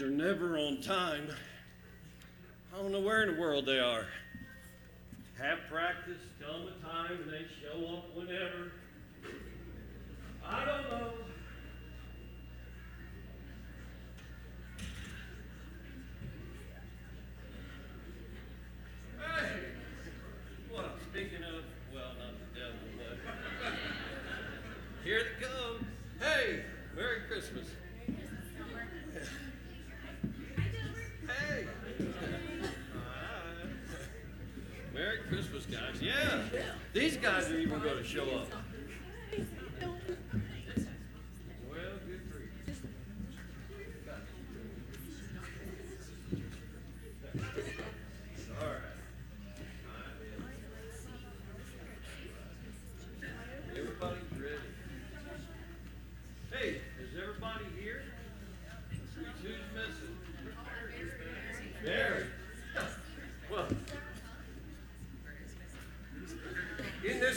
They're never on time. I don't know where in the world they are. Have practice, tell them a time, and they show up whenever. I don't know.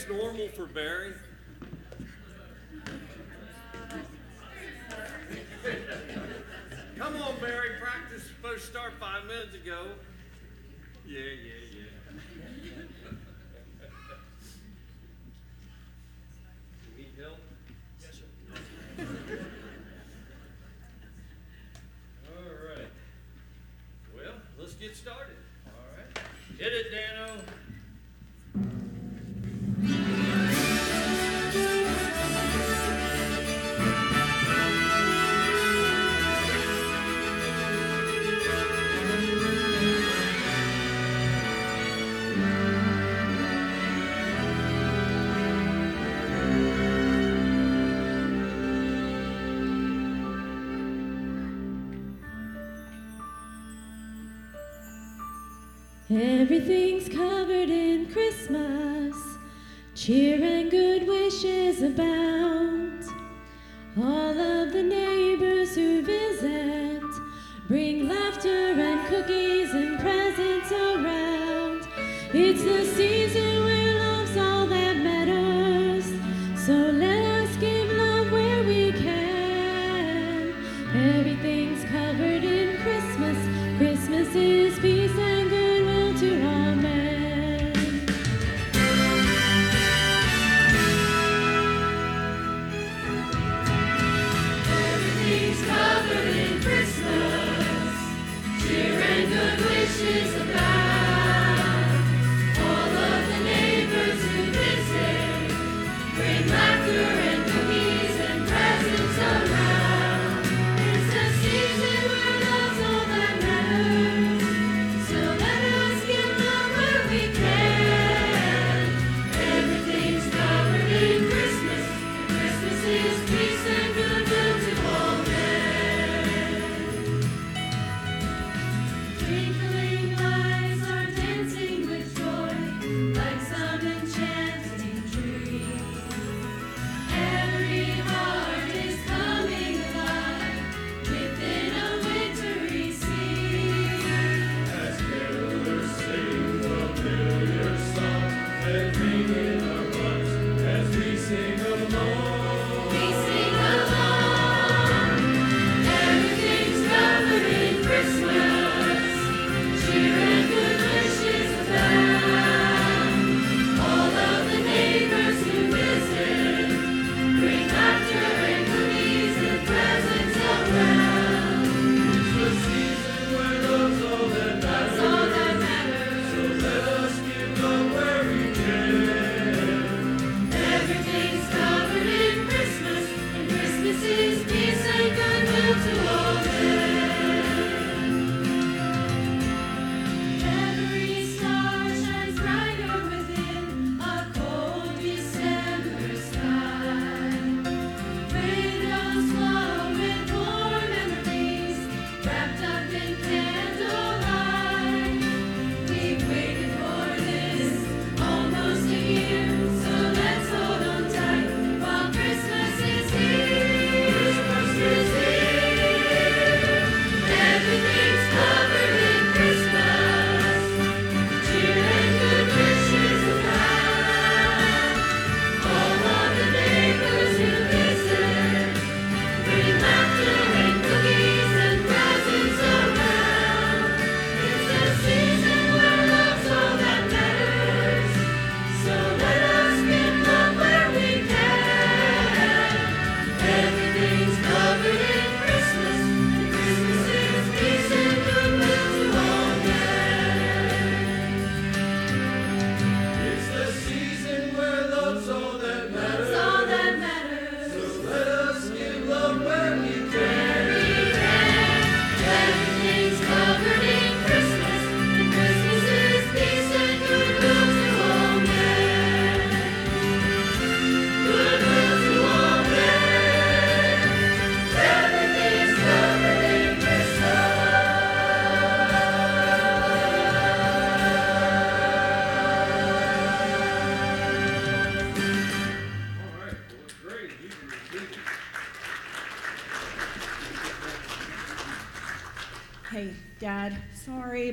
Normal for Barry? Come on, Barry. Practice supposed to start five minutes ago. Yeah, yeah. Everything's covered in Christmas. Cheer and good wishes abound. All of the neighbors who visit bring laughter and cookies and presents around. It's the season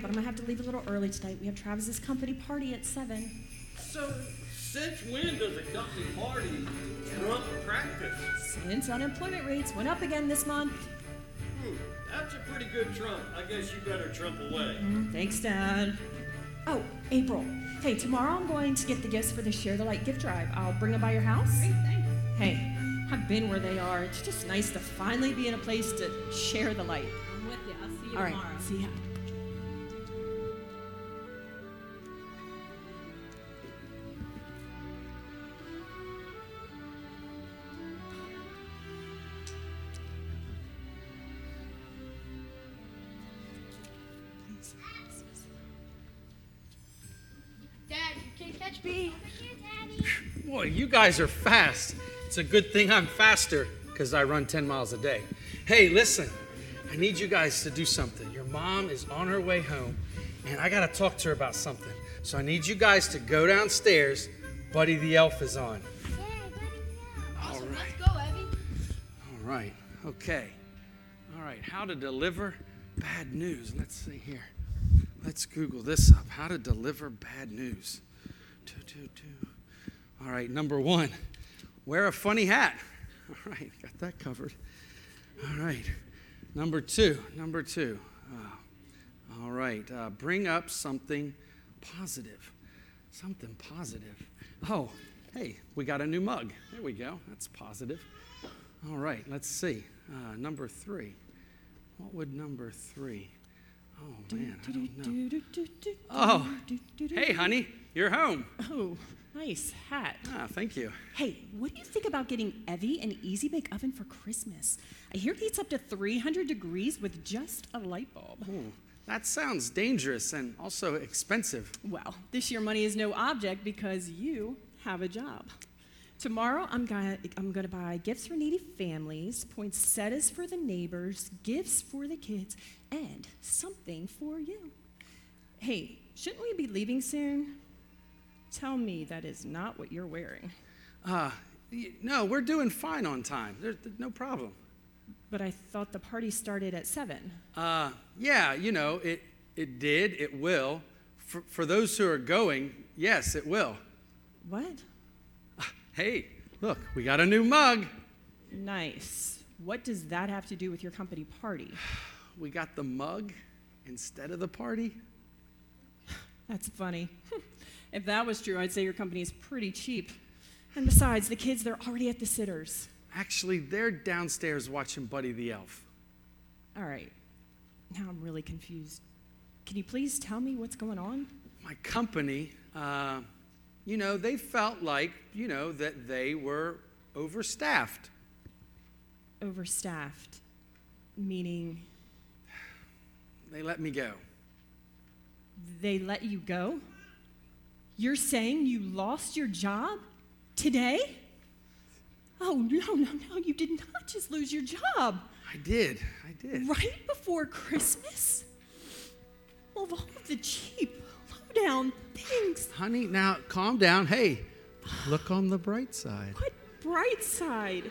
but I'm gonna have to leave a little early tonight. We have Travis's company party at 7. So, since when does a company party trump practice? Since unemployment rates went up again this month. Hmm, that's a pretty good trump. I guess you better trump away. Thanks, Dad. Oh, April. Hey, tomorrow I'm going to get the gifts for the Share the Light gift drive. I'll bring them by your house. Great, thanks. Hey, I've been where they are. It's just nice to finally be in a place to share the light. I'm with you. I'll see you All right, tomorrow. see ya. Boy, you guys are fast. It's a good thing I'm faster because I run 10 miles a day. Hey, listen, I need you guys to do something. Your mom is on her way home, and I got to talk to her about something. So I need you guys to go downstairs. Buddy the Elf is on. Awesome, right. let's go, Evie. All right, okay. All right, how to deliver bad news. Let's see here. Let's Google this up. How to deliver bad news. Two, two, two. All right, number one, wear a funny hat. All right, got that covered. All right, number two, number two. Uh, all right, uh, bring up something positive. Something positive. Oh, hey, we got a new mug. There we go. That's positive. All right, let's see. Uh, number three. What would number three? Oh, man, I don't know. Oh, hey, honey, you're home. Oh, nice hat. Ah, thank you. Hey, what do you think about getting Evie an Easy Bake Oven for Christmas? I hear it heats up to 300 degrees with just a light bulb. Ooh, that sounds dangerous and also expensive. Well, this year money is no object because you have a job. Tomorrow, I'm gonna, I'm gonna buy gifts for needy families, poinsettias for the neighbors, gifts for the kids, and something for you. Hey, shouldn't we be leaving soon? Tell me that is not what you're wearing. Uh, no, we're doing fine on time. There's no problem. But I thought the party started at 7. Uh, yeah, you know, it, it did, it will. For, for those who are going, yes, it will. What? Hey, look, we got a new mug. Nice. What does that have to do with your company party? We got the mug instead of the party. That's funny. if that was true, I'd say your company is pretty cheap. And besides, the kids, they're already at the sitters. Actually, they're downstairs watching Buddy the Elf. All right. Now I'm really confused. Can you please tell me what's going on? My company, uh, you know, they felt like, you know, that they were overstaffed. Overstaffed. Meaning They let me go. they let you go? You're saying you lost your job today? Oh, no, no, no. You did not just lose your job. I did. I did. Right before Christmas? Of all of the cheap, low down things, Honey, now calm down. Hey, look on the bright side. what bright side?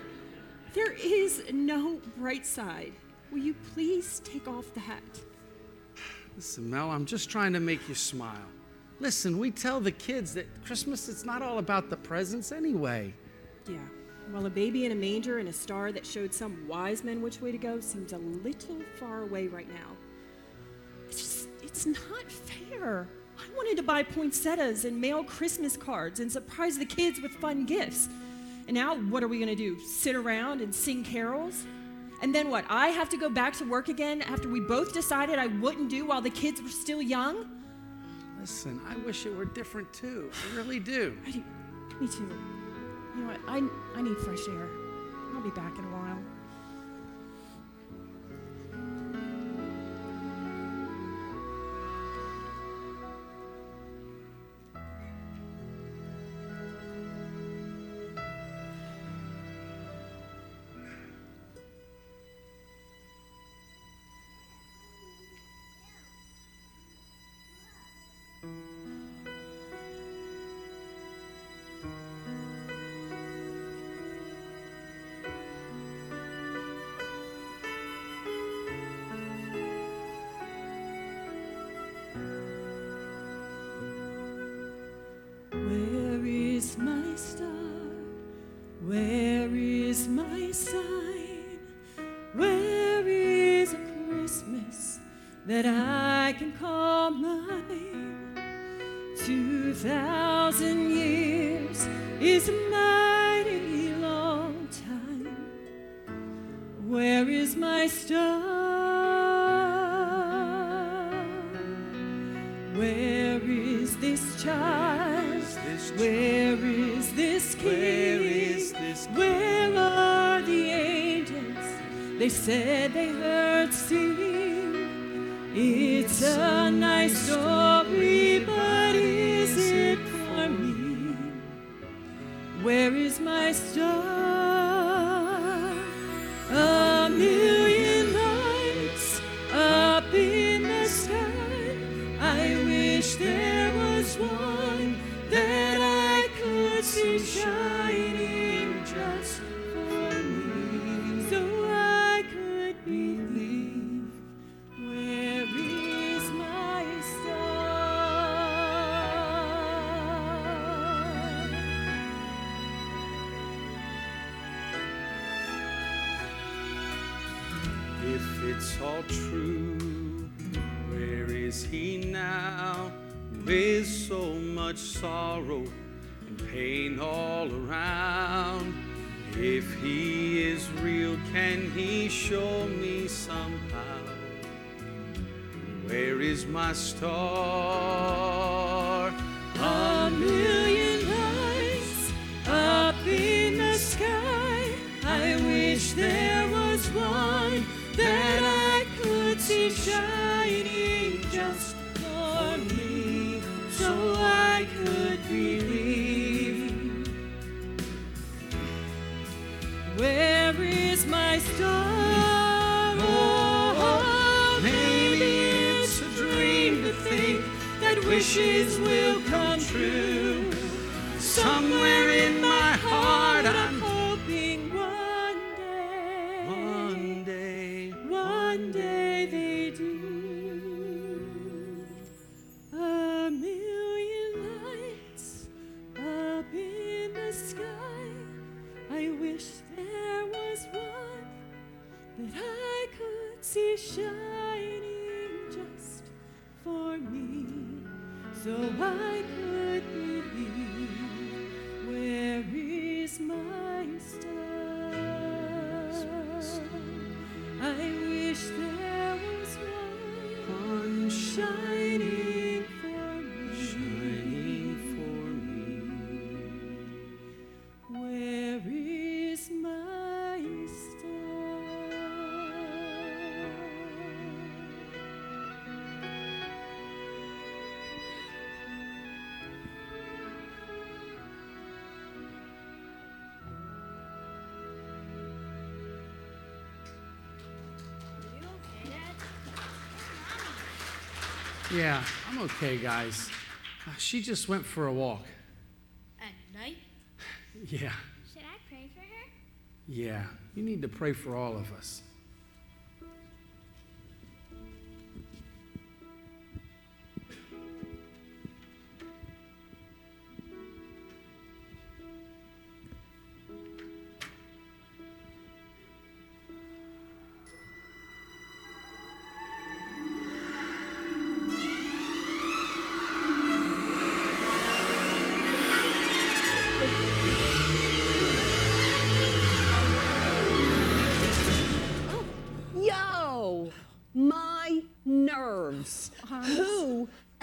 There is no bright side. Will you please take off the hat? Listen, Mel, I'm just trying to make you smile. Listen, we tell the kids that Christmas, it's not all about the presents anyway. Yeah. Well, a baby in a manger and a star that showed some wise men which way to go seems a little far away right now. It's just, it's not fair. I wanted to buy poinsettias and mail Christmas cards and surprise the kids with fun gifts. And now, what are we going to do? Sit around and sing carols? And then what? I have to go back to work again after we both decided I wouldn't do while the kids were still young? Listen, I wish it were different too. I really do. I do. Me too. You know what? I, I need fresh air. I'll be back in a while. Could see my star? I'm okay, guys. Uh, she just went for a walk. At night? Yeah, Should I pray for her? yeah. You need to pray for all of us.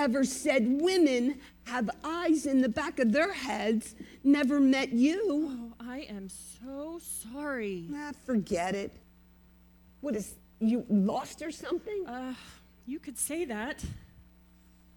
Ever said women have eyes in the back of their heads? Never met you. Oh, I am so sorry. Ah, forget it. What is, you lost or something? Uh, you could say that.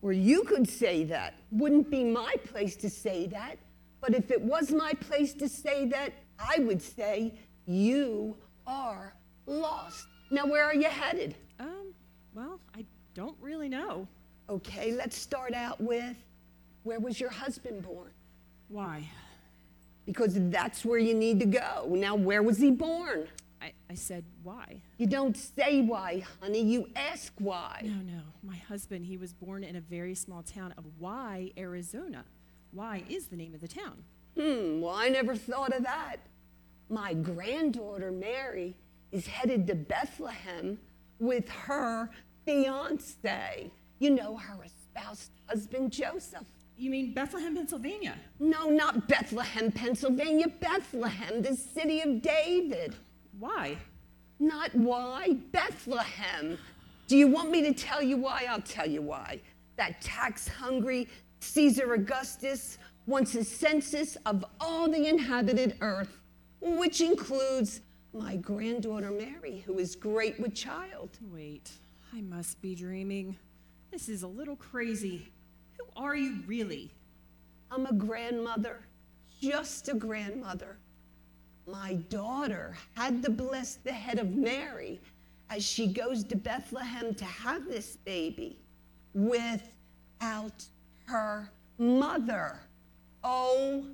Or you could say that. Wouldn't be my place to say that. But if it was my place to say that, I would say you are lost. Now, where are you headed? Um, well, I don't really know. Okay, let's start out with where was your husband born? Why? Because that's where you need to go. Now, where was he born? I, I said why. You don't say why, honey. You ask why. No, no. My husband, he was born in a very small town of Y, Arizona. Y is the name of the town. Hmm, well, I never thought of that. My granddaughter, Mary, is headed to Bethlehem with her fiance. You know, her espoused husband, Joseph. You mean Bethlehem, Pennsylvania? No, not Bethlehem, Pennsylvania. Bethlehem, the city of David. Why? Not why, Bethlehem. Do you want me to tell you why? I'll tell you why. That tax hungry Caesar Augustus wants a census of all the inhabited earth, which includes my granddaughter Mary, who is great with child. Wait, I must be dreaming. This is a little crazy. Who are you really? I'm a grandmother, just a grandmother. My daughter had to bless the head of Mary as she goes to Bethlehem to have this baby without her mother. Oh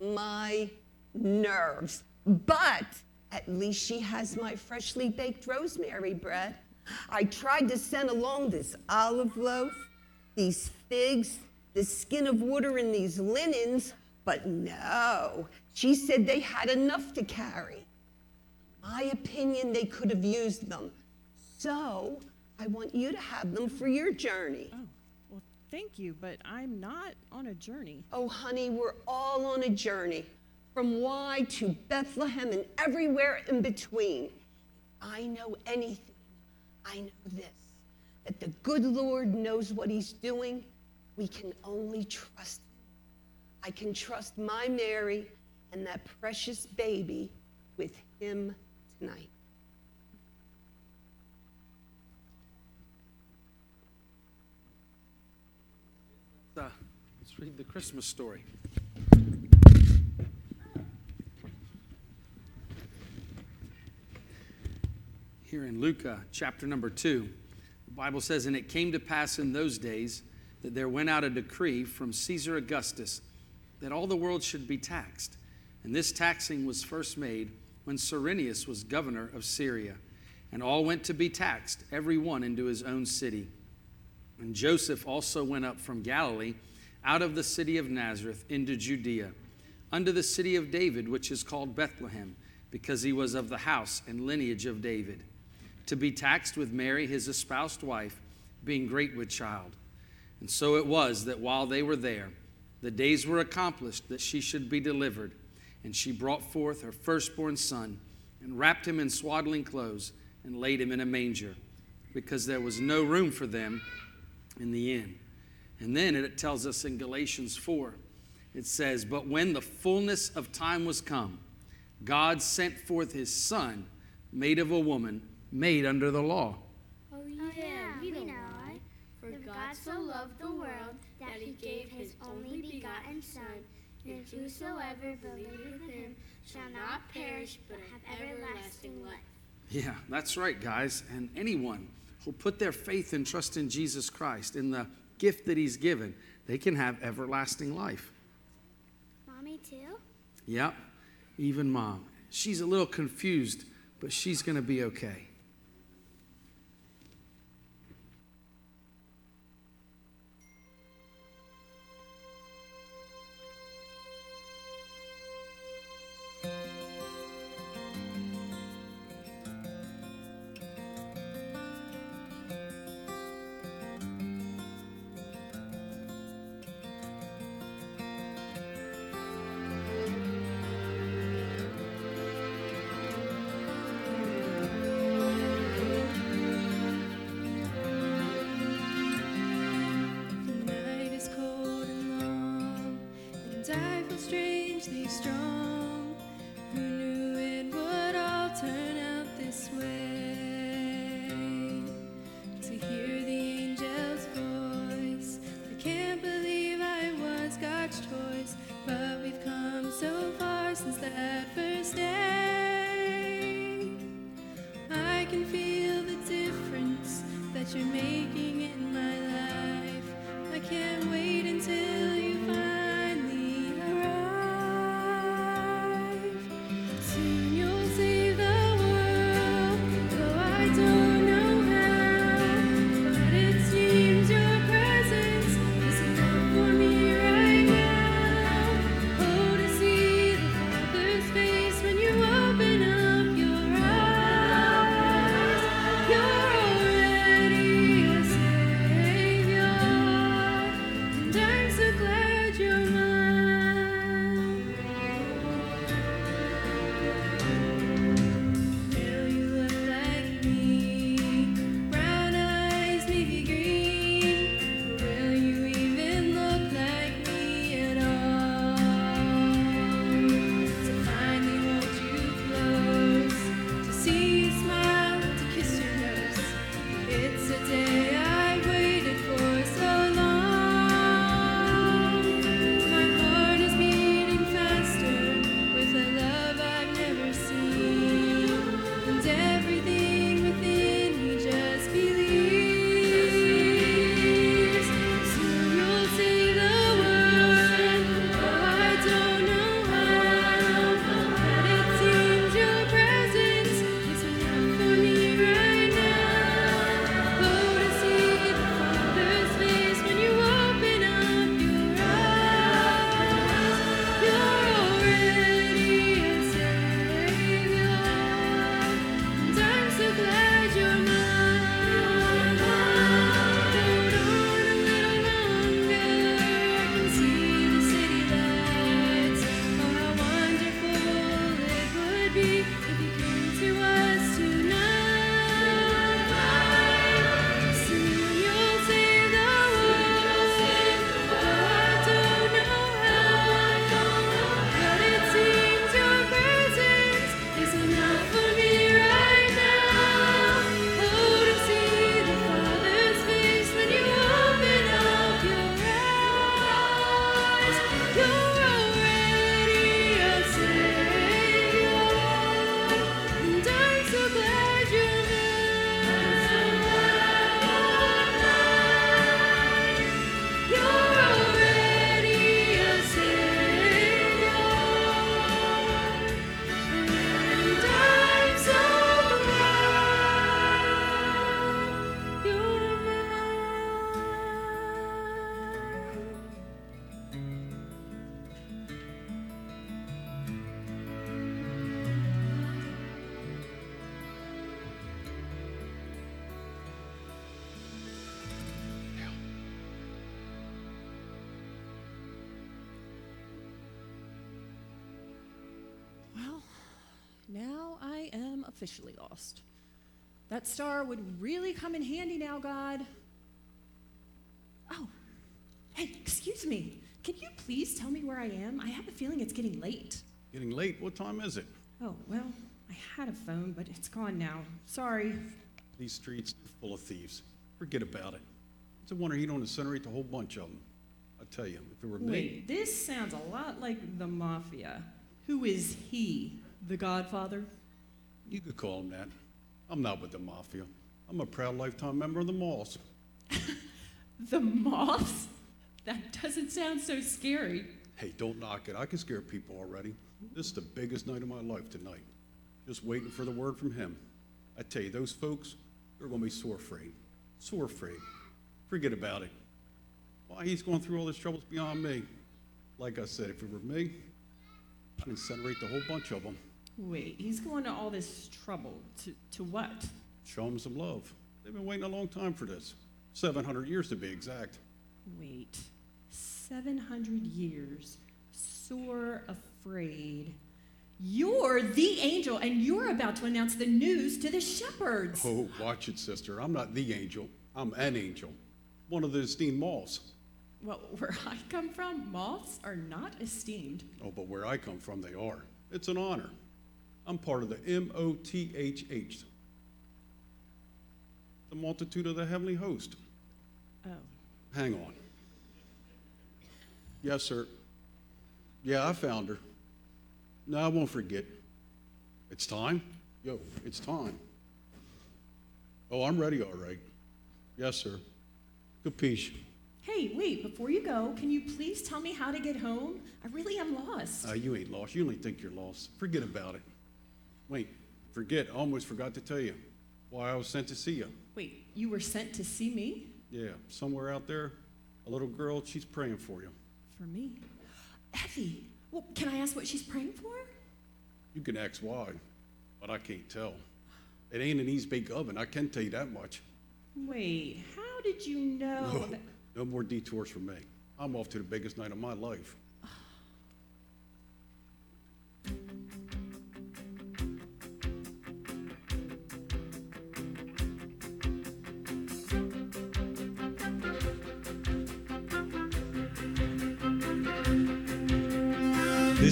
my nerves. But at least she has my freshly baked rosemary bread. I tried to send along this olive loaf, these figs, the skin of water, and these linens, but no. She said they had enough to carry. My opinion, they could have used them. So I want you to have them for your journey. Oh, well, thank you, but I'm not on a journey. Oh, honey, we're all on a journey from Y to Bethlehem and everywhere in between. I know anything. I know this that the good Lord knows what He's doing. We can only trust Him. I can trust my Mary and that precious baby with Him tonight. Uh, let's read the Christmas story. Here in Luke uh, chapter number 2, the Bible says, And it came to pass in those days that there went out a decree from Caesar Augustus that all the world should be taxed. And this taxing was first made when Cyrenius was governor of Syria. And all went to be taxed, every one into his own city. And Joseph also went up from Galilee out of the city of Nazareth into Judea, unto the city of David, which is called Bethlehem, because he was of the house and lineage of David, to be taxed with Mary, his espoused wife, being great with child. And so it was that while they were there, the days were accomplished that she should be delivered. And she brought forth her firstborn son, and wrapped him in swaddling clothes, and laid him in a manger, because there was no room for them in the inn. And then it tells us in Galatians 4, it says, But when the fullness of time was come, God sent forth his son, made of a woman, made under the law. Oh, yeah, we know why. For God so loved the world that he gave his only begotten Son, and whosoever believeth him shall not perish but have everlasting life. Yeah, that's right, guys. And anyone who put their faith and trust in Jesus Christ, in the gift that he's given, they can have everlasting life. Mommy, too? Yep, even mom. She's a little confused, but she's going to be okay. Officially lost. That star would really come in handy now, God. Oh, hey, excuse me. Can you please tell me where I am? I have a feeling it's getting late. Getting late? What time is it? Oh, well, I had a phone, but it's gone now. Sorry. These streets are full of thieves. Forget about it. It's a wonder he don't incinerate the whole bunch of them. I tell you, if it were me, Wait, this sounds a lot like the mafia. Who is he? The Godfather? You could call him that. I'm not with the mafia. I'm a proud lifetime member of the Moss. The moths? That doesn't sound so scary. Hey, don't knock it. I can scare people already. This is the biggest night of my life tonight. Just waiting for the word from him. I tell you, those folks, they're going to be sore afraid. Sore afraid. Forget about it. Why he's going through all this trouble's beyond me. Like I said, if it were me, I'd incinerate the whole bunch of them. Wait, he's going to all this trouble. To, to what? Show them some love. They've been waiting a long time for this. 700 years to be exact. Wait, 700 years, sore afraid. You're the angel, and you're about to announce the news to the shepherds. Oh, watch it, sister. I'm not the angel. I'm an angel. One of the esteemed moths. Well, where I come from, moths are not esteemed. Oh, but where I come from, they are. It's an honor. I'm part of the M O T H H, the multitude of the heavenly host. Oh, Hang on. Yes, sir. Yeah, I found her. No, I won't forget. It's time? Yo, it's time. Oh, I'm ready, all right. Yes, sir. Capiche. hey, wait, before you go, can you please tell me how to get home? I really am lost. Uh, you ain't lost. You only think you're lost. Forget about it. Wait, forget. I almost forgot to tell you why I was sent to see you. Wait, you were sent to see me? Yeah, somewhere out there, a little girl, she's praying for you. For me? Evie, well, can I ask what she's praying for? You can ask why, but I can't tell. It ain't an Easy Bake oven, I can tell you that much. Wait, how did you know No, that? no more detours for me. I'm off to the biggest night of my life. Ah.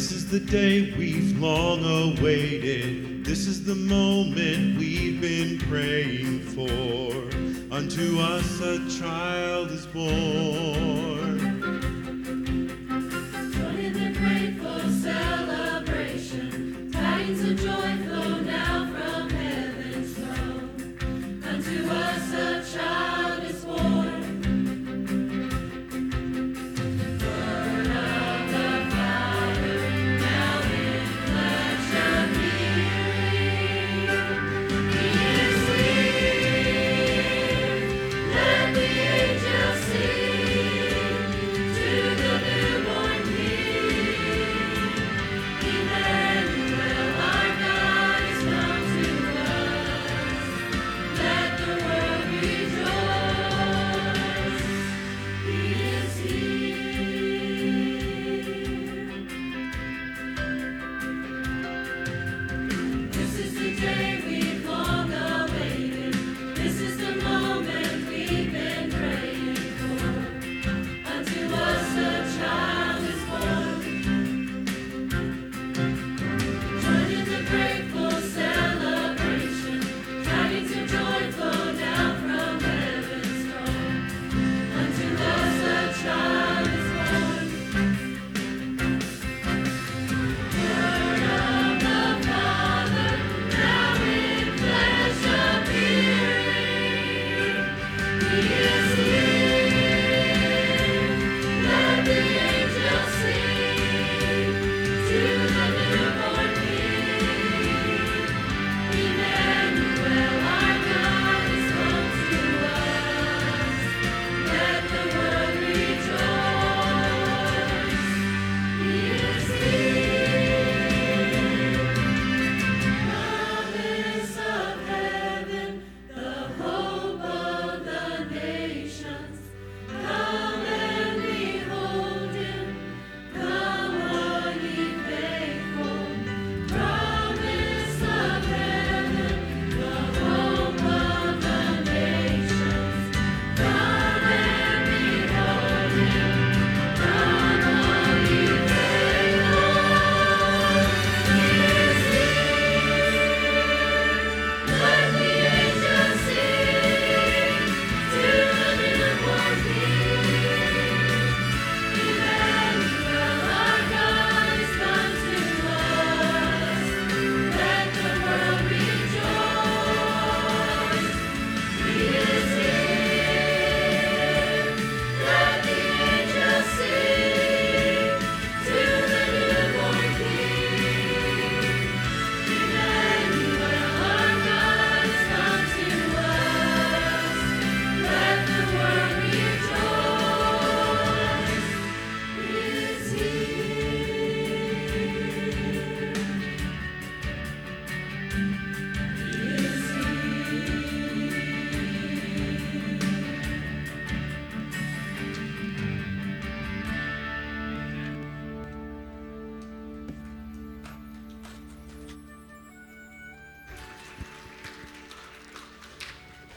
This is the day we've long awaited. This is the moment we've been praying for. Unto us a child is born. Join the grateful celebration. Tidings of joy flow now from heaven's throne. Unto us a child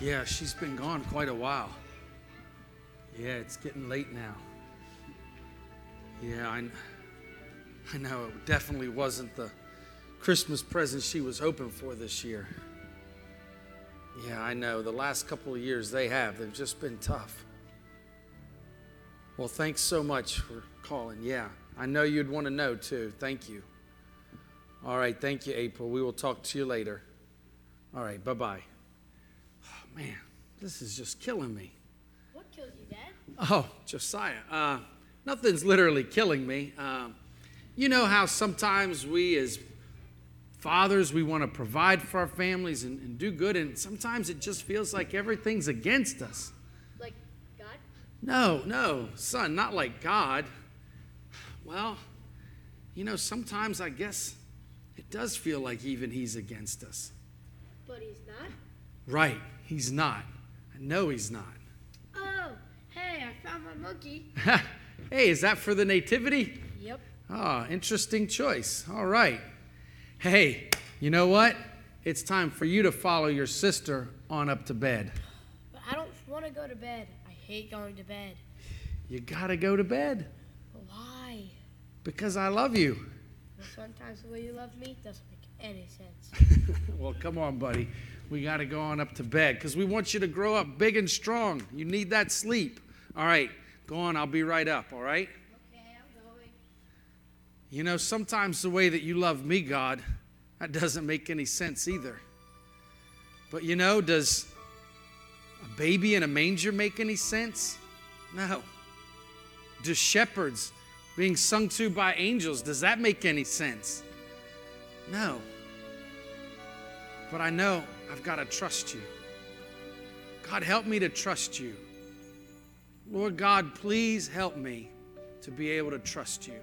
Yeah, she's been gone quite a while. Yeah, it's getting late now. Yeah, I, I know it definitely wasn't the Christmas present she was hoping for this year. Yeah, I know. The last couple of years they have, they've just been tough. Well, thanks so much for calling. Yeah, I know you'd want to know too. Thank you. All right, thank you, April. We will talk to you later. All right, bye bye. Man, this is just killing me. What killed you, Dad? Oh, Josiah. Uh, nothing's literally killing me. Um, you know how sometimes we, as fathers, we want to provide for our families and, and do good, and sometimes it just feels like everything's against us. Like God? No, no, son, not like God. Well, you know, sometimes I guess it does feel like even He's against us. But he's not? Right, He's not. I know He's not. Oh, hey, I found my monkey. hey, is that for the Nativity? Yep. Ah, interesting choice. All right. Hey, you know what? It's time for you to follow your sister on up to bed. But I don't want to go to bed. I hate going to bed. You gotta go to bed why? because I love you. Well, sometimes the way you love me doesn't make any sense. well, come on, buddy. We gotta go on up to bed because we want you to grow up big and strong. You need that sleep. All right, go on. I'll be right up, all right? You know, sometimes the way that you love me, God, that doesn't make any sense either. But you know, does a baby in a manger make any sense? No. Do shepherds being sung to by angels, does that make any sense? No. But I know I've got to trust you. God, help me to trust you. Lord God, please help me to be able to trust you.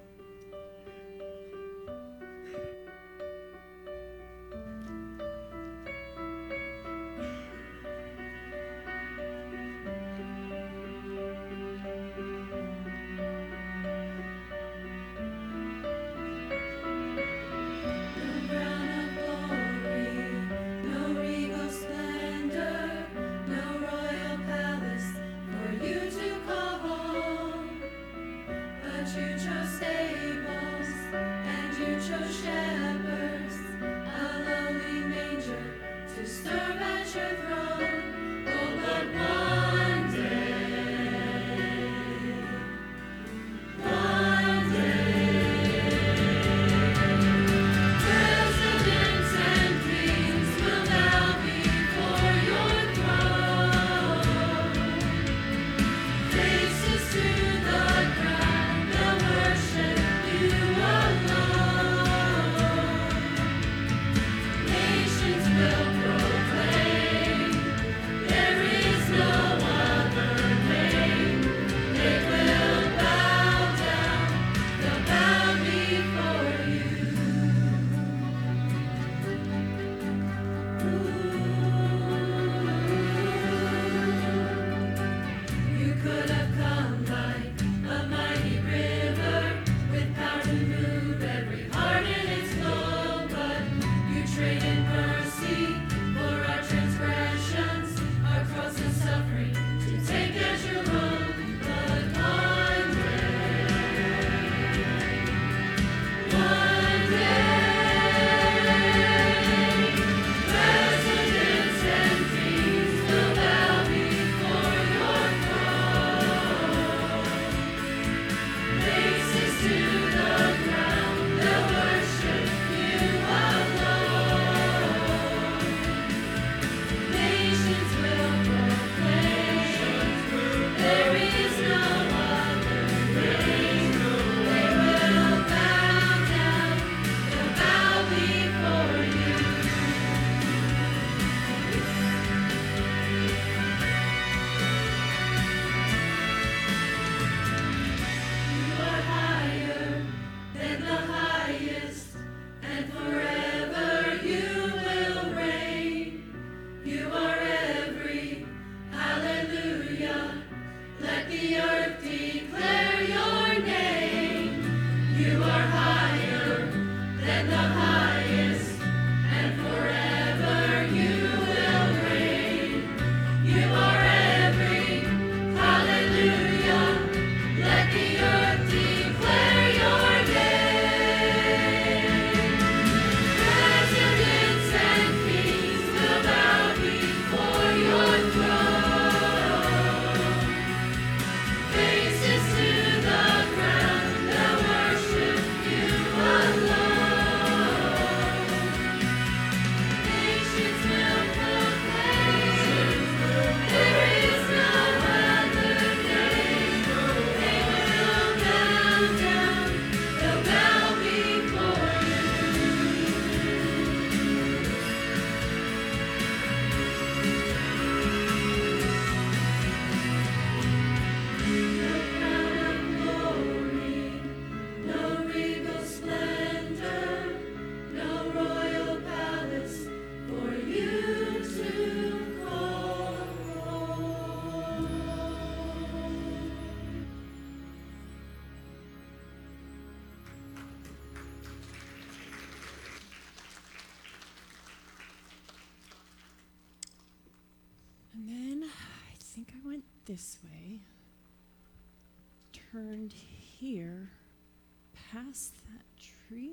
Tree,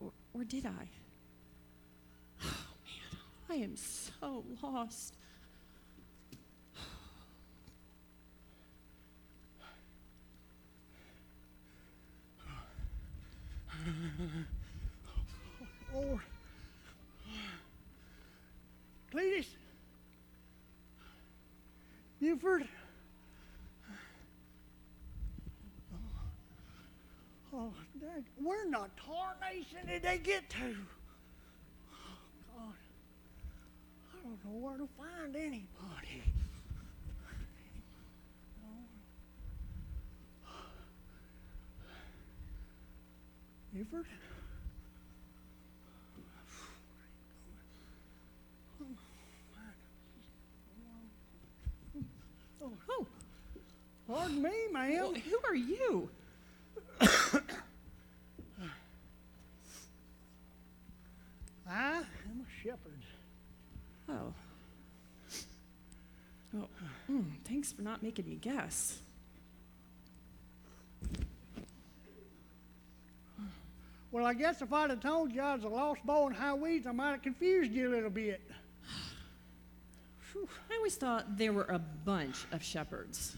or, or did I? Oh man, I am so lost. Lord. Cletus. Buford. Oh, Dad, where in the tarnation did they get to? God. I don't know where to find anybody. Buford? Oh, Pardon me, ma'am. well, who are you? I am a shepherd. Oh. Oh, mm, thanks for not making me guess. Well, I guess if I'd have told you I was a lost boy in high weeds, I might have confused you a little bit. I always thought there were a bunch of shepherds.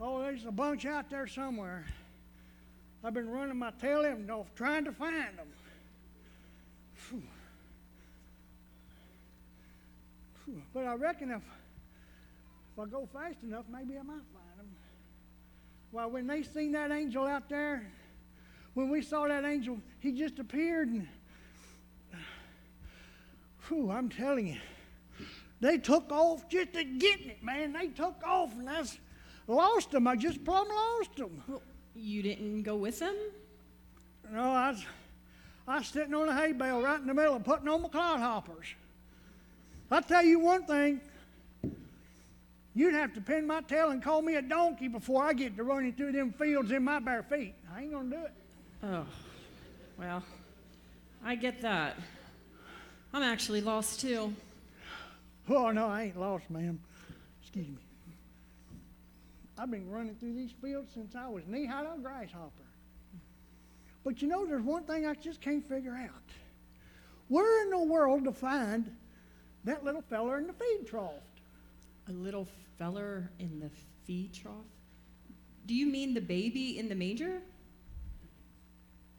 Oh, there's a bunch out there somewhere. I've been running my tail end off trying to find them. But I reckon if, if I go fast enough, maybe I might find them. Well, when they seen that angel out there, when we saw that angel, he just appeared and, whew, I'm telling you, they took off just to getting it, man. They took off and I lost them. I just plumb lost them. Well, you didn't go with them? No, I was, I was sitting on a hay bale right in the middle of putting on my clodhoppers. I'll tell you one thing. You'd have to pin my tail and call me a donkey before I get to running through them fields in my bare feet. I ain't gonna do it. Oh, well, I get that. I'm actually lost too. Oh no, I ain't lost, ma'am. Excuse me. I've been running through these fields since I was knee-high to a grasshopper. But you know, there's one thing I just can't figure out. Where in the world to find that little feller in the feed trough? A little feller in the feed trough? Do you mean the baby in the manger?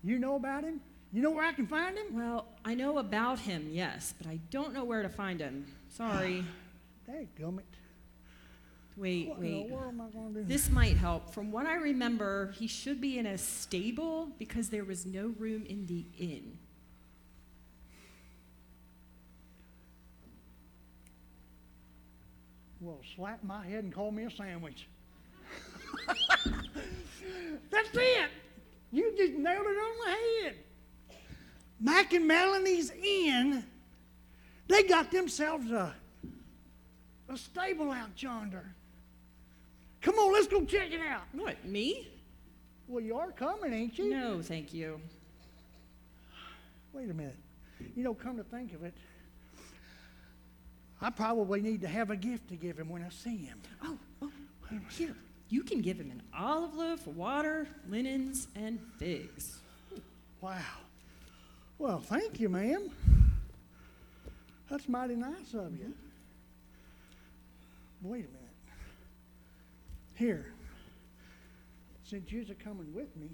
You know about him? You know where I can find him? Well, I know about him, yes, but I don't know where to find him. Sorry. Dadgummit. Wait, What wait. in the world am I to do? This might help. From what I remember, he should be in a stable because there was no room in the inn. Well, slap my head and call me a sandwich. That's it. You just nailed it on the head. Mac and Melanie's Inn, they got themselves a, a stable out yonder. Come on, let's go check it out. What, me? Well, you are coming, ain't you? No, thank you. Wait a minute. You know, come to think of it, I probably need to have a gift to give him when I see him. Oh, oh, here. You can give him an olive loaf, water, linens, and figs. Wow. Well, thank you, ma'am. That's mighty nice of you. Wait a minute. Here, since you're coming with me,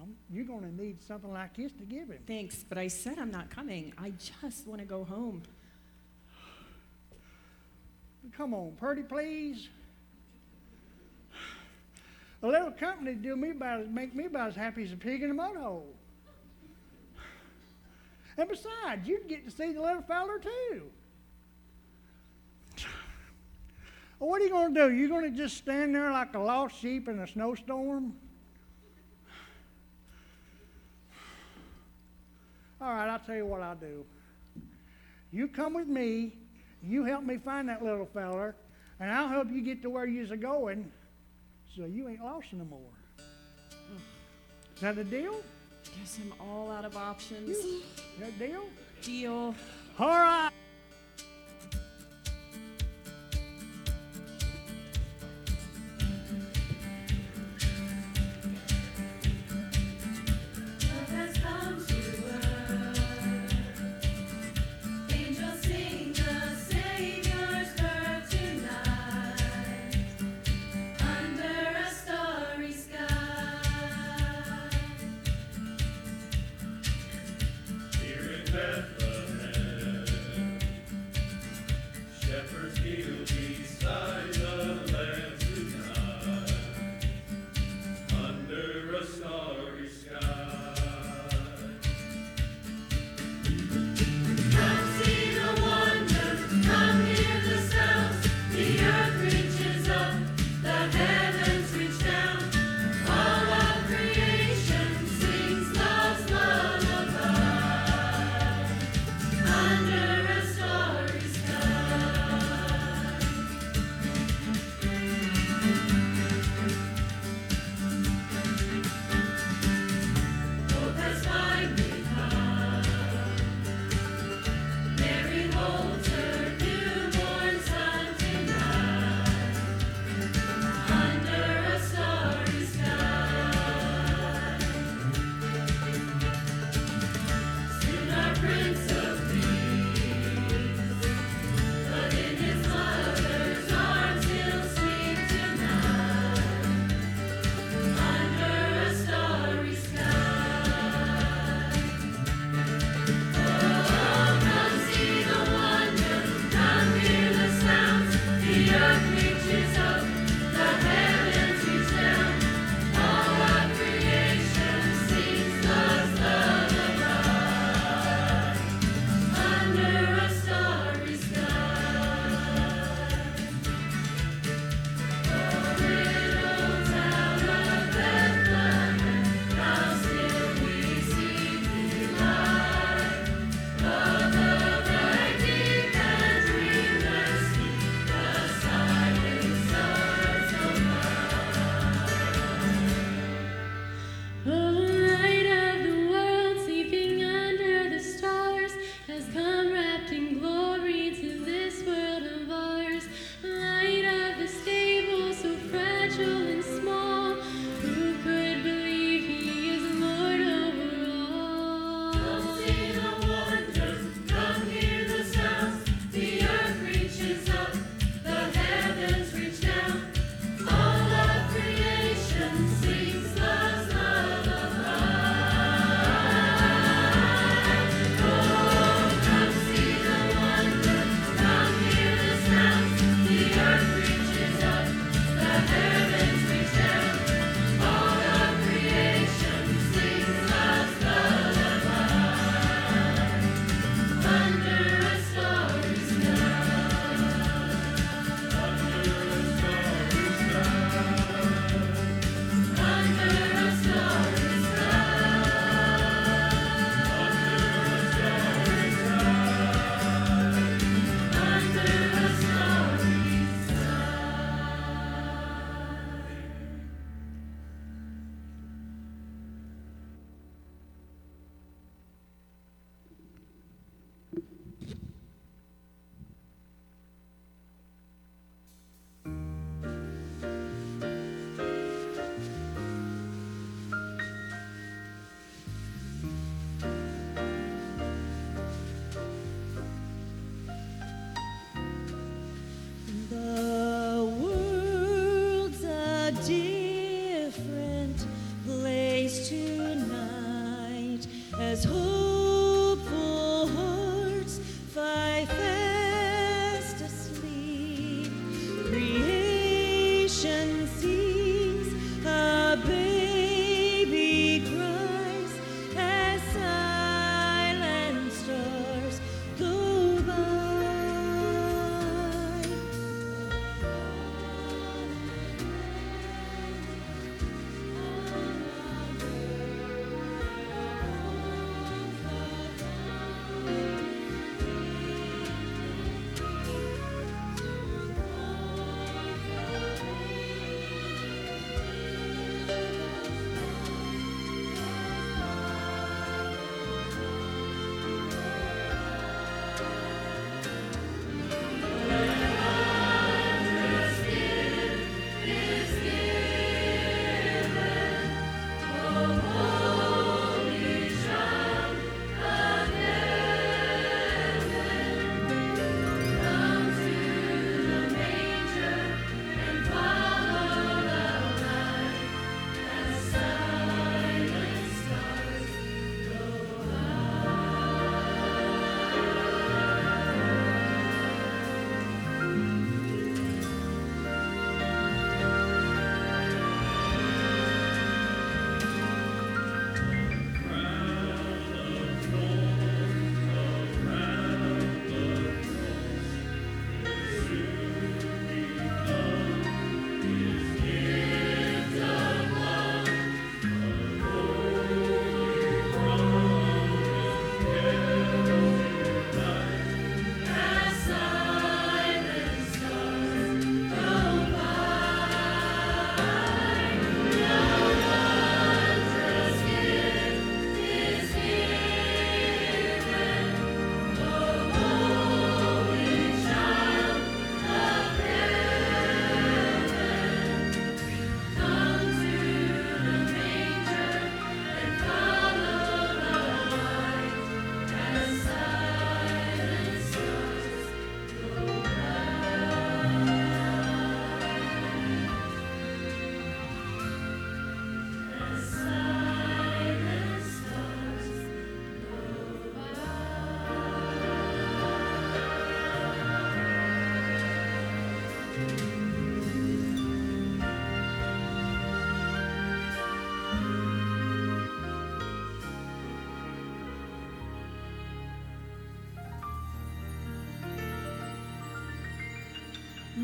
I'm, you're going to need something like this to give him. Thanks, but I said I'm not coming. I just want to go home. Come on, Purdy, please. A little company do me about make me about as happy as a pig in a mud hole. And besides, you'd get to see the little feller too. Well, what are you going to do? You going to just stand there like a lost sheep in a snowstorm? All right, I'll tell you what I'll do. You come with me, you help me find that little feller, and I'll help you get to where you're going so you ain't lost no more. Is that a deal? Guess I'm all out of options. Is that deal? Deal. All right.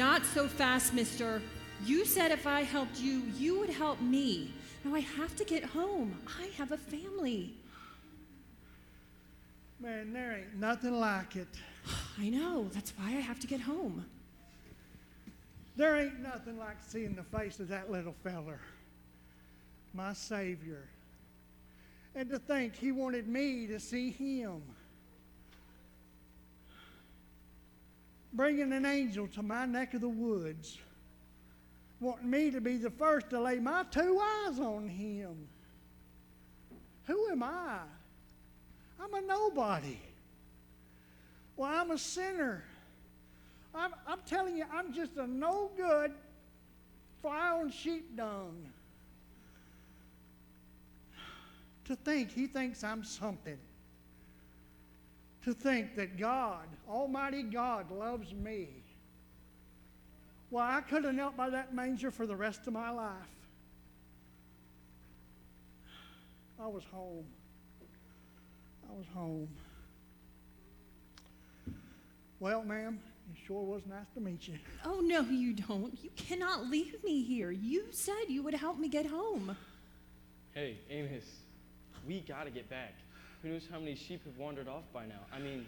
Not so fast, mister. You said if I helped you, you would help me. Now I have to get home. I have a family. Man, there ain't nothing like it. I know. That's why I have to get home. There ain't nothing like seeing the face of that little feller, my Savior. And to think he wanted me to see him. Bringing an angel to my neck of the woods, wanting me to be the first to lay my two eyes on him. Who am I? I'm a nobody. Well, I'm a sinner. I'm, I'm telling you, I'm just a no good fly on sheep dung. To think he thinks I'm something. To think that God, Almighty God, loves me. Well, I could have knelt by that manger for the rest of my life. I was home. I was home. Well, ma'am, it sure was nice to meet you. Oh, no, you don't. You cannot leave me here. You said you would help me get home. Hey, Amos, we gotta get back. Who knows how many sheep have wandered off by now? I mean,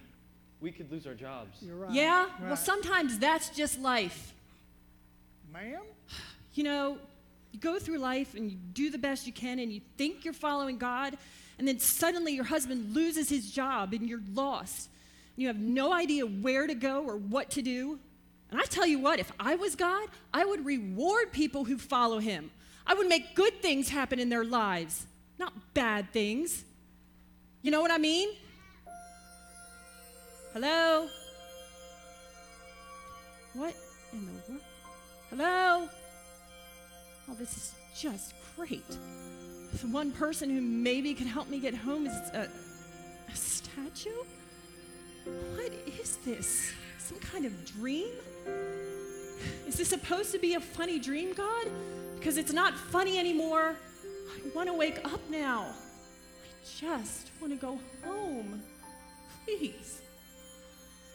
we could lose our jobs. You're right. Yeah? Right. Well, sometimes that's just life. Ma'am? You know, you go through life and you do the best you can and you think you're following God, and then suddenly your husband loses his job and you're lost. You have no idea where to go or what to do. And I tell you what, if I was God, I would reward people who follow him. I would make good things happen in their lives, not bad things. You know what I mean? Hello? What in the world? Hello? Oh, this is just great. The one person who maybe can help me get home is a, a statue? What is this? Some kind of dream? Is this supposed to be a funny dream, God? Because it's not funny anymore. I want to wake up now. I just want to go home. Please.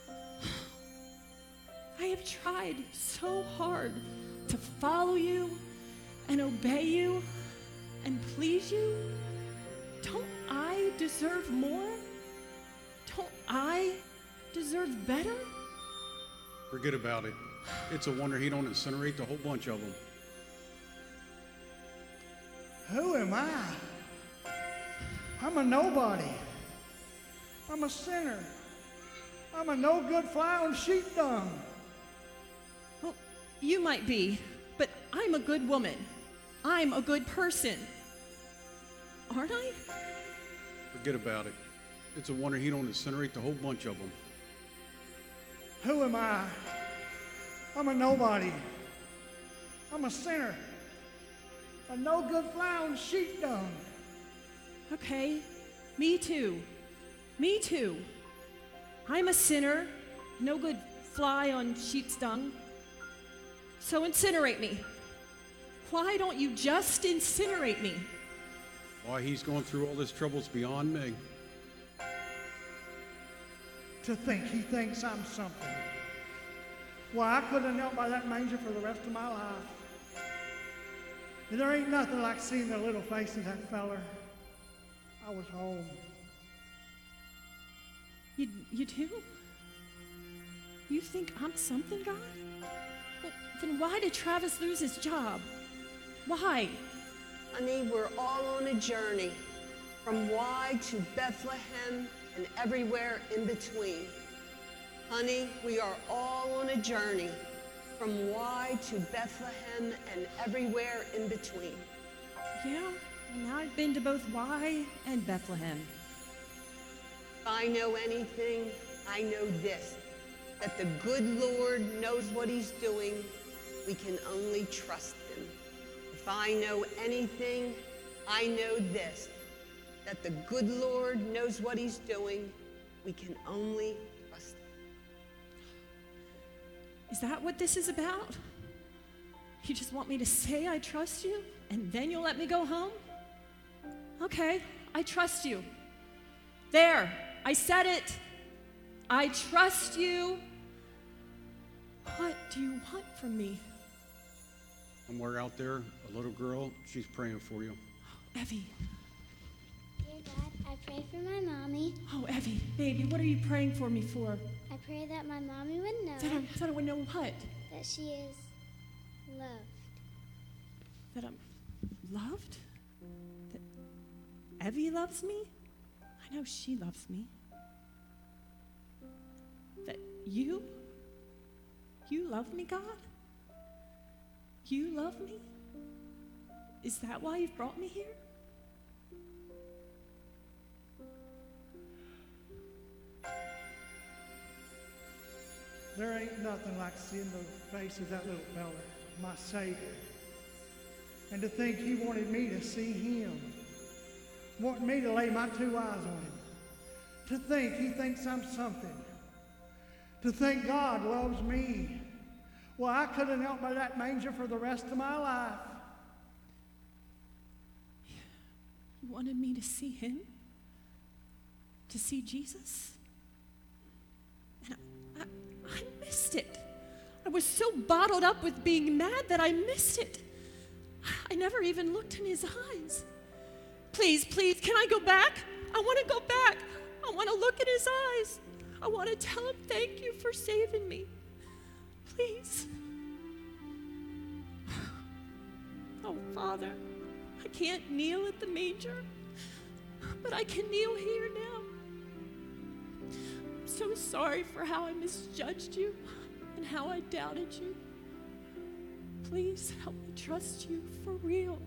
I have tried so hard to follow you and obey you and please you. Don't I deserve more? Don't I deserve better? Forget about it. It's a wonder he don't incinerate the whole bunch of them. Who am I? I'm a nobody. I'm a sinner. I'm a no good fly on sheep dung. Well, you might be, but I'm a good woman. I'm a good person. Aren't I? Forget about it. It's a wonder he don't incinerate the whole bunch of them. Who am I? I'm a nobody. I'm a sinner. A no good fly on sheep dung. Okay, me too. Me too. I'm a sinner, no good fly on sheep's dung. So incinerate me. Why don't you just incinerate me? Why he's going through all this trouble's beyond me. To think he thinks I'm something. Why, I could have knelt by that manger for the rest of my life. And there ain't nothing like seeing the little face of that feller. I was home. You, you do? You think I'm something, God? Well, then why did Travis lose his job? Why? Honey, we're all on a journey from Y to Bethlehem and everywhere in between. Honey, we are all on a journey from Y to Bethlehem and everywhere in between. Yeah, and now I've been to both Y and Bethlehem. If I know anything, I know this that the good Lord knows what he's doing. We can only trust him. If I know anything, I know this that the good Lord knows what he's doing. We can only trust him. Is that what this is about? You just want me to say I trust you, and then you'll let me go home? Okay, I trust you. There, I said it. I trust you. What do you want from me? Somewhere out there, a little girl, she's praying for you. Evie. Dear Dad, I pray for my mommy. Oh, Evie, baby, what are you praying for me for? I pray that my mommy would know That I, that I would know what? that she is loved. That I'm loved? Evie loves me? I know she loves me. That you? You love me, God? You love me? Is that why you've brought me here? There ain't nothing like seeing the face of that little fella, my Savior. And to think he wanted me to see him, wanting me to lay my two eyes on him. To think he thinks I'm something. To think God loves me. Well, I could have knelt by that manger for the rest of my life. You wanted me to see him? To see Jesus? And I, I, I missed it. I was so bottled up with being mad that I missed it. I never even looked in his eyes. Please, please, can I go back? I want to go back. I want to look in his eyes. I want to tell him thank you for saving me. Please. Oh, Father, I can't kneel at the manger, but I can kneel here now. I'm so sorry for how I misjudged you and how I doubted you. Please help me trust you for real.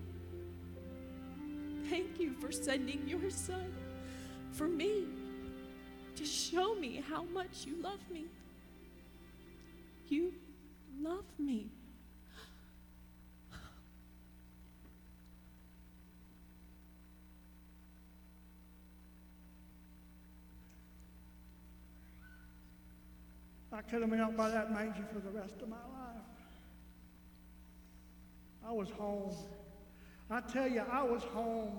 Thank you for sending your son for me to show me how much you love me. You love me. I could have knelt by that manger for the rest of my life. I was home. I tell you, I was home.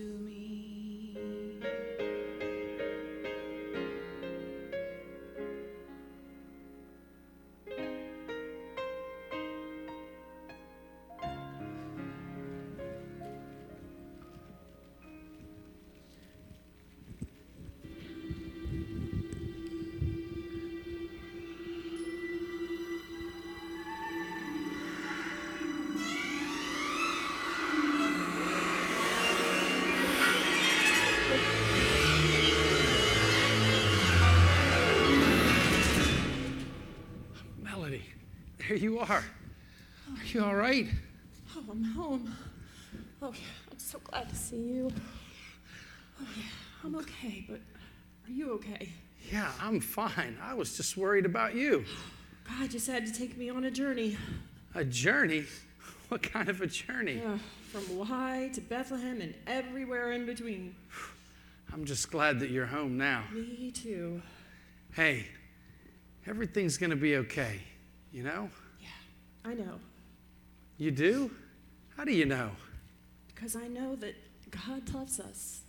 To me. There you are. Are you all right? Oh, I'm home. Oh, yeah, I'm so glad to see you. Oh, yeah, I'm okay, but are you okay? Yeah, I'm fine. I was just worried about you. God just had to take me on a journey. A journey? What kind of a journey? Uh, from Why to Bethlehem and everywhere in between. I'm just glad that you're home now. Me too. Hey, everything's going to be okay, you know? Yeah, I know, You do? How do you know? because I know that God loves us.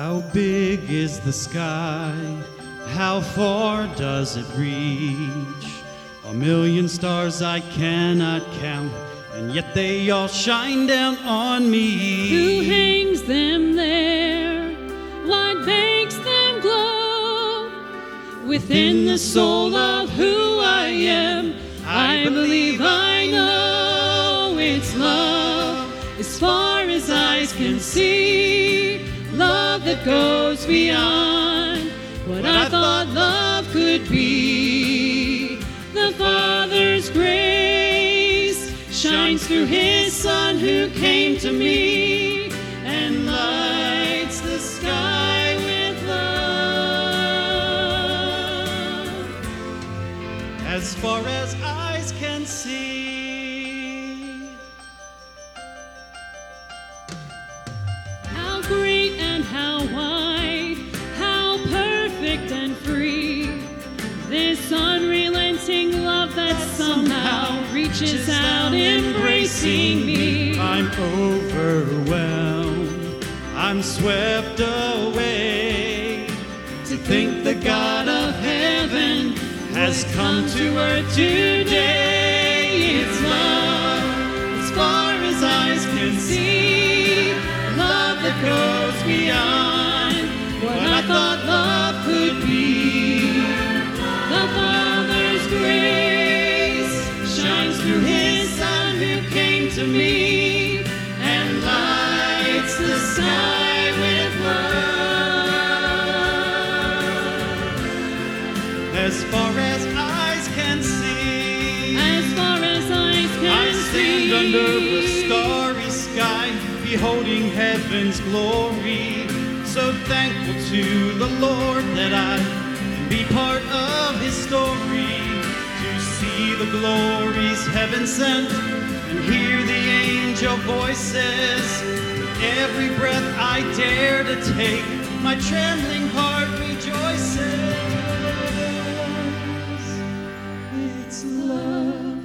How big is the sky? How far does it reach? A million stars I cannot count, and yet they all shine down on me. Who hangs them there? What makes them glow? Within the soul of who I am, I believe I know it's love as far as eyes can see. Goes beyond what I thought love could be. The Father's grace shines through His Son who came to me and lights the sky with love. As far as reaches out, embracing me. I'm overwhelmed. I'm swept away. To think the God of heaven has come to earth today. It's love as far as eyes can see. Love that goes beyond what I me and lights the sky with love. As far as eyes can see. As far as eyes can I stand under the starry sky, beholding heaven's glory. So thankful to the Lord that I can be part of his story. To see the glories heaven sent and hear the angel voices. Every breath I dare to take, my trembling heart rejoices. It's love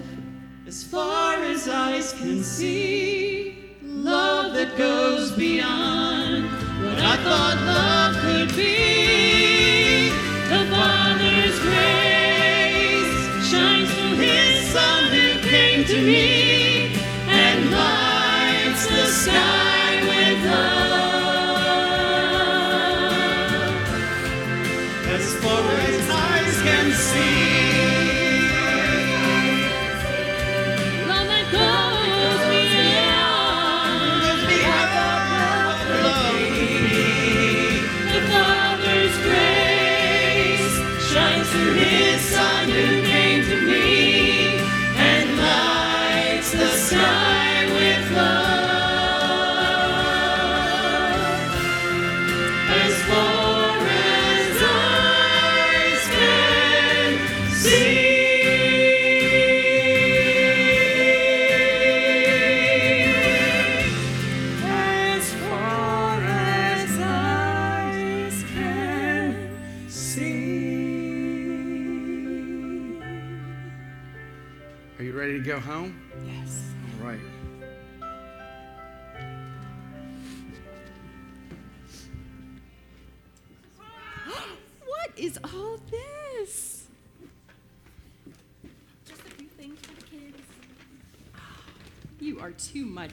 as far as eyes can see. Love that goes beyond what I thought love could be.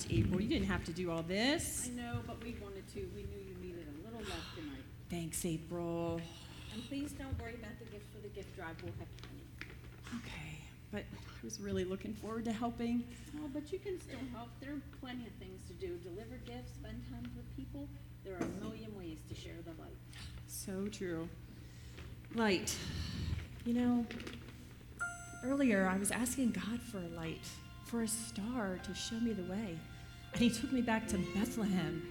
Much, April. You didn't have to do all this. I know, but we wanted to. We knew you needed a little love tonight. Thanks, April. And please don't worry about the gifts for the gift drive. We'll have plenty. Okay, but I was really looking forward to helping. Oh, but you can still help. There are plenty of things to do. Deliver gifts, spend time with people. There are a million ways to share the light. So true. Light. You know, earlier I was asking God for a light, for a star to show me the way. And He took me back to Bethlehem,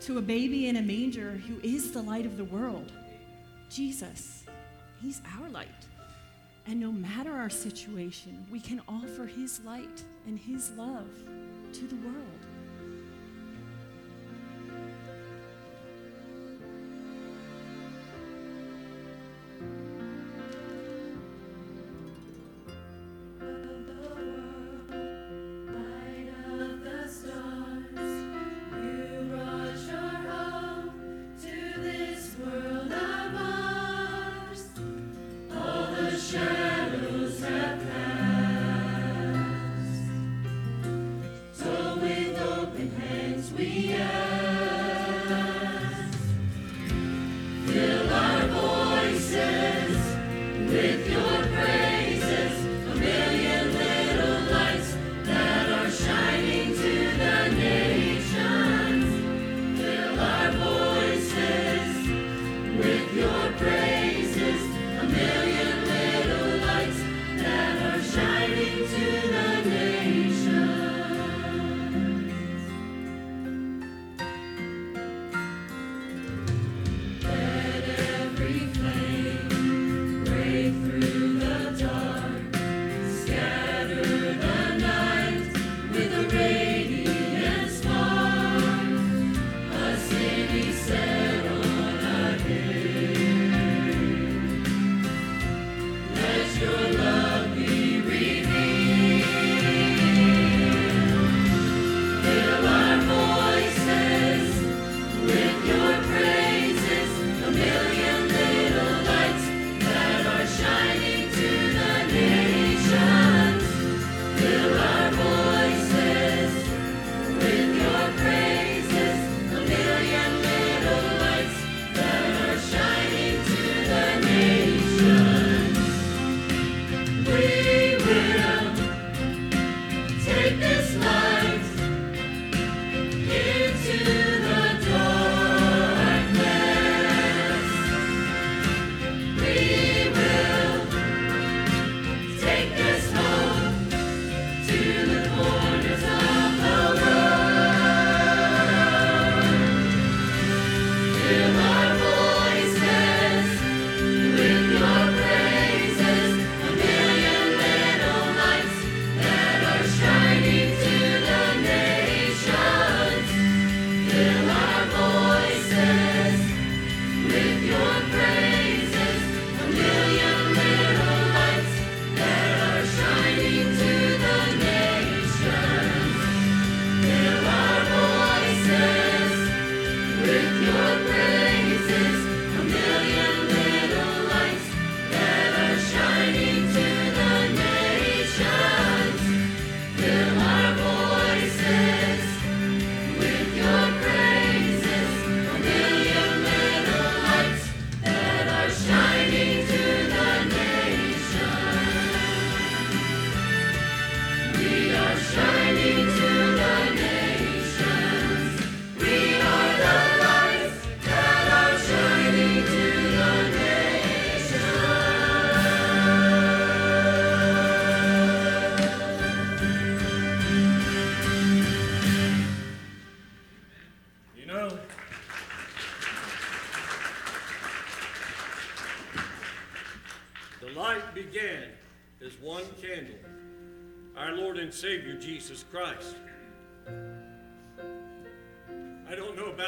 to a baby in a manger who is the light of the world. Jesus. He's our light. And no matter our situation, we can offer His light and His love to the world.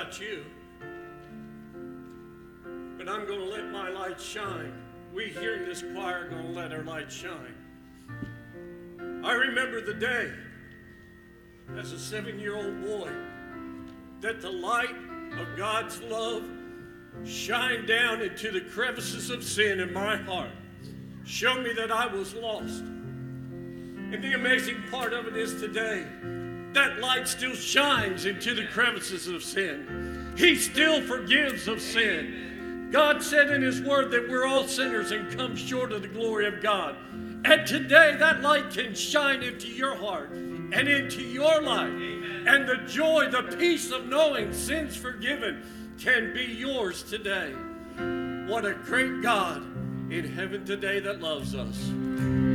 About you, but I'm going to let my light shine. We here in this choir are going to let our light shine. I remember the day as a seven year old boy that the light of God's love shined down into the crevices of sin in my heart, showed me that I was lost. And the amazing part of it is today, that light still shines into the crevices of sin. He still forgives of sin. God said in His Word that we're all sinners and come short of the glory of God. And today, that light can shine into your heart and into your life. And the joy, the peace of knowing sin's forgiven can be yours today. What a great God in heaven today that loves us.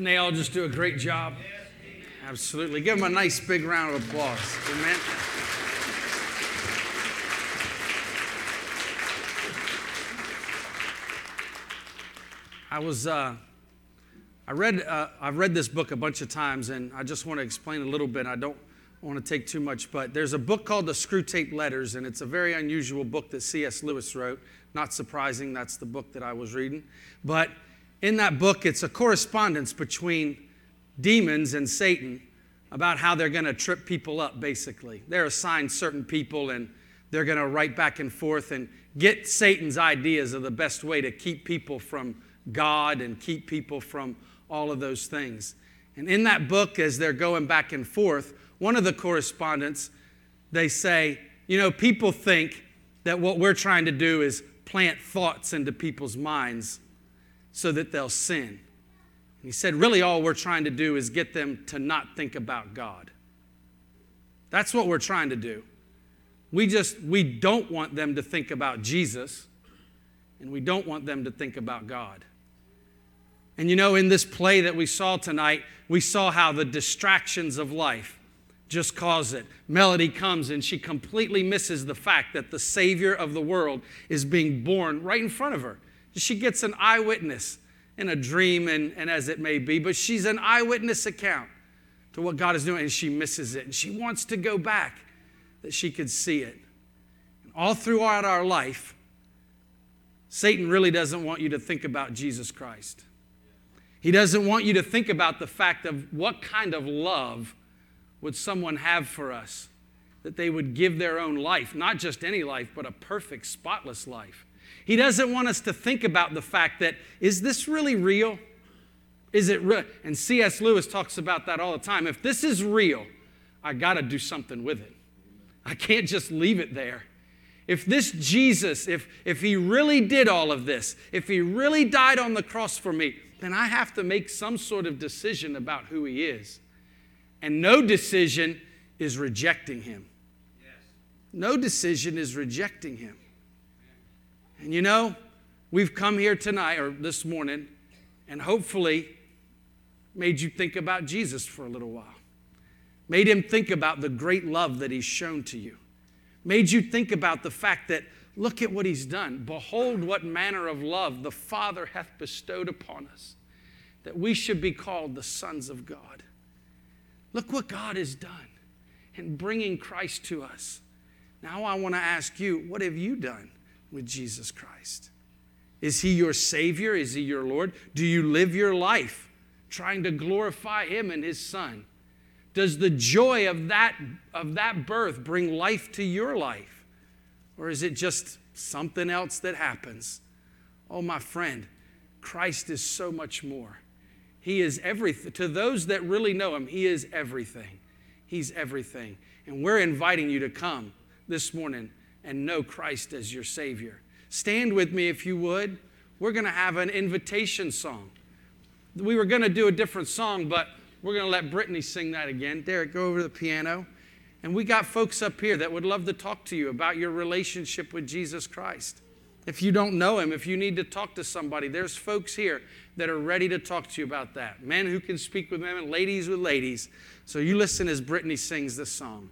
Didn't they all just do a great job? Absolutely. Give them a nice big round of applause. Amen. I was, uh, I read, uh, I've read this book a bunch of times, and I just want to explain a little bit. I don't want to take too much, but there's a book called The Screwtape Letters, and it's a very unusual book that C.S. Lewis wrote. Not surprising, that's the book that I was reading. But in that book, it's a correspondence between demons and Satan about how they're going to trip people up, basically. They're assigned certain people, and they're going to write back and forth and get Satan's ideas of the best way to keep people from God and keep people from all of those things. And in that book, as they're going back and forth, one of the correspondents, they say, you know, people think that what we're trying to do is plant thoughts into people's minds so that they'll sin. And he said, really, all we're trying to do is get them to not think about God. That's what we're trying to do. We just, we don't want them to think about Jesus, and we don't want them to think about God. And you know, in this play that we saw tonight, we saw how the distractions of life just cause it. Melody comes and she completely misses the fact that the Savior of the world is being born right in front of her. She gets an eyewitness in a dream and, and as it may be, but she's an eyewitness account to what God is doing and she misses it. And she wants to go back that she could see it. And All throughout our life, Satan really doesn't want you to think about Jesus Christ. He doesn't want you to think about the fact of what kind of love would someone have for us that they would give their own life, not just any life, but a perfect, spotless life. He doesn't want us to think about the fact that, is this really real? Is it real? And C.S. Lewis talks about that all the time. If this is real, I got to do something with it. I can't just leave it there. If this Jesus, if, if he really did all of this, if he really died on the cross for me, then I have to make some sort of decision about who he is. And no decision is rejecting him. No decision is rejecting him. And you know, we've come here tonight or this morning and hopefully made you think about Jesus for a little while. Made him think about the great love that he's shown to you. Made you think about the fact that look at what he's done. Behold, what manner of love the Father hath bestowed upon us, that we should be called the sons of God. Look what God has done in bringing Christ to us. Now I want to ask you, what have you done with Jesus Christ? Is he your Savior? Is he your Lord? Do you live your life trying to glorify him and his Son? Does the joy of that, of that birth bring life to your life? Or is it just something else that happens? Oh, my friend, Christ is so much more. He is everything. To those that really know him, he is everything. He's everything. And we're inviting you to come this morning and know Christ as your Savior. Stand with me if you would. We're going to have an invitation song. We were going to do a different song, but we're going to let Brittany sing that again. Derek, go over to the piano. And we got folks up here that would love to talk to you about your relationship with Jesus Christ. If you don't know him, if you need to talk to somebody, there's folks here that are ready to talk to you about that. Men who can speak with men and ladies with ladies. So you listen as Brittany sings this song.